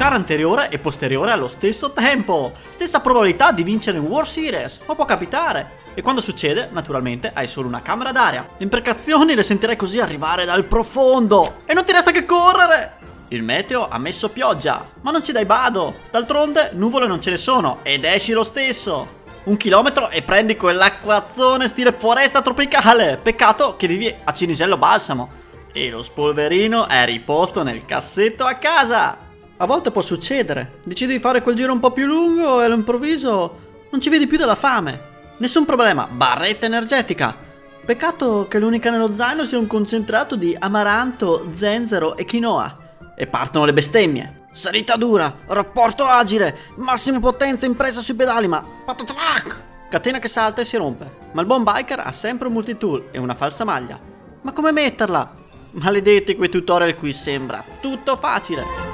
car anteriore e posteriore allo stesso tempo. Stessa probabilità di vincere in World Series, ma può capitare. E quando succede, naturalmente, hai solo una camera d'aria. Le imprecazioni le sentirai così arrivare dal profondo. E non ti resta che correre! Il meteo ha messo pioggia, ma non ci dai bado. D'altronde, nuvole non ce ne sono, ed esci lo stesso. Un chilometro e prendi quell'acquazzone stile foresta tropicale. Peccato che vivi a Cinisello Balsamo. E lo spolverino è riposto nel cassetto a casa. A volte può succedere. Decidi di fare quel giro un po' più lungo e all'improvviso non ci vedi più della fame. Nessun problema, barretta energetica. Peccato che l'unica nello zaino sia un concentrato di amaranto, zenzero e quinoa. E partono le bestemmie. Salita dura, rapporto agile, massima potenza impresa sui pedali, ma patatrac! Catena che salta e si rompe. Ma il buon biker ha sempre un multitool e una falsa maglia. Ma come metterla? Maledetti quei tutorial qui sembra tutto facile.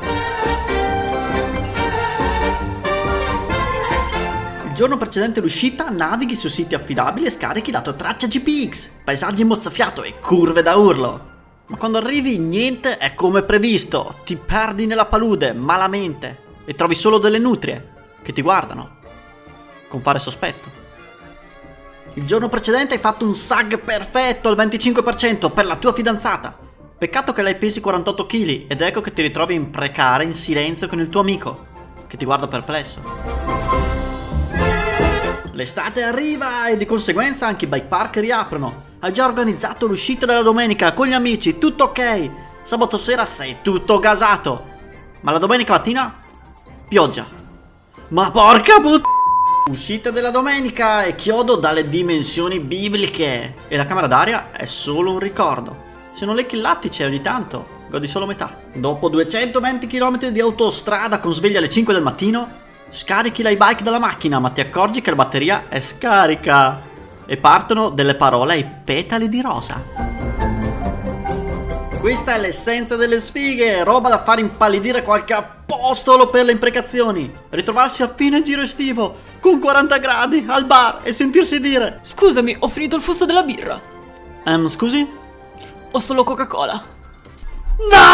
Giorno precedente l'uscita navighi su siti affidabili e scarichi la traccia GPX, paesaggi mozzafiato e curve da urlo. Ma quando arrivi niente è come previsto, ti perdi nella palude malamente e trovi solo delle nutrie che ti guardano con fare sospetto. Il giorno precedente hai fatto un SAG perfetto al 25% per la tua fidanzata. Peccato che lei pesi 48 kg ed ecco che ti ritrovi a imprecare in silenzio con il tuo amico che ti guarda perplesso. L'estate arriva e di conseguenza anche i bike park riaprono. Hai già organizzato l'uscita della domenica con gli amici, tutto ok. Sabato sera sei tutto gasato. Ma la domenica mattina? Pioggia. Ma porca puttana! Uscita della domenica e chiodo dalle dimensioni bibliche. E la camera d'aria è solo un ricordo. Se non lecchi il lattice ogni tanto, godi solo metà. Dopo 220 km di autostrada con sveglia alle 5 del mattino, Scarichi l'iBike dalla macchina, ma ti accorgi che la batteria è scarica. E partono delle parole ai petali di rosa. Questa è l'essenza delle sfighe, roba da far impallidire qualche apostolo per le imprecazioni. Ritrovarsi a fine giro estivo, con 40 gradi, al bar e sentirsi dire Scusami, ho finito il fusto della birra. Ehm, scusi? Ho solo Coca-Cola. No!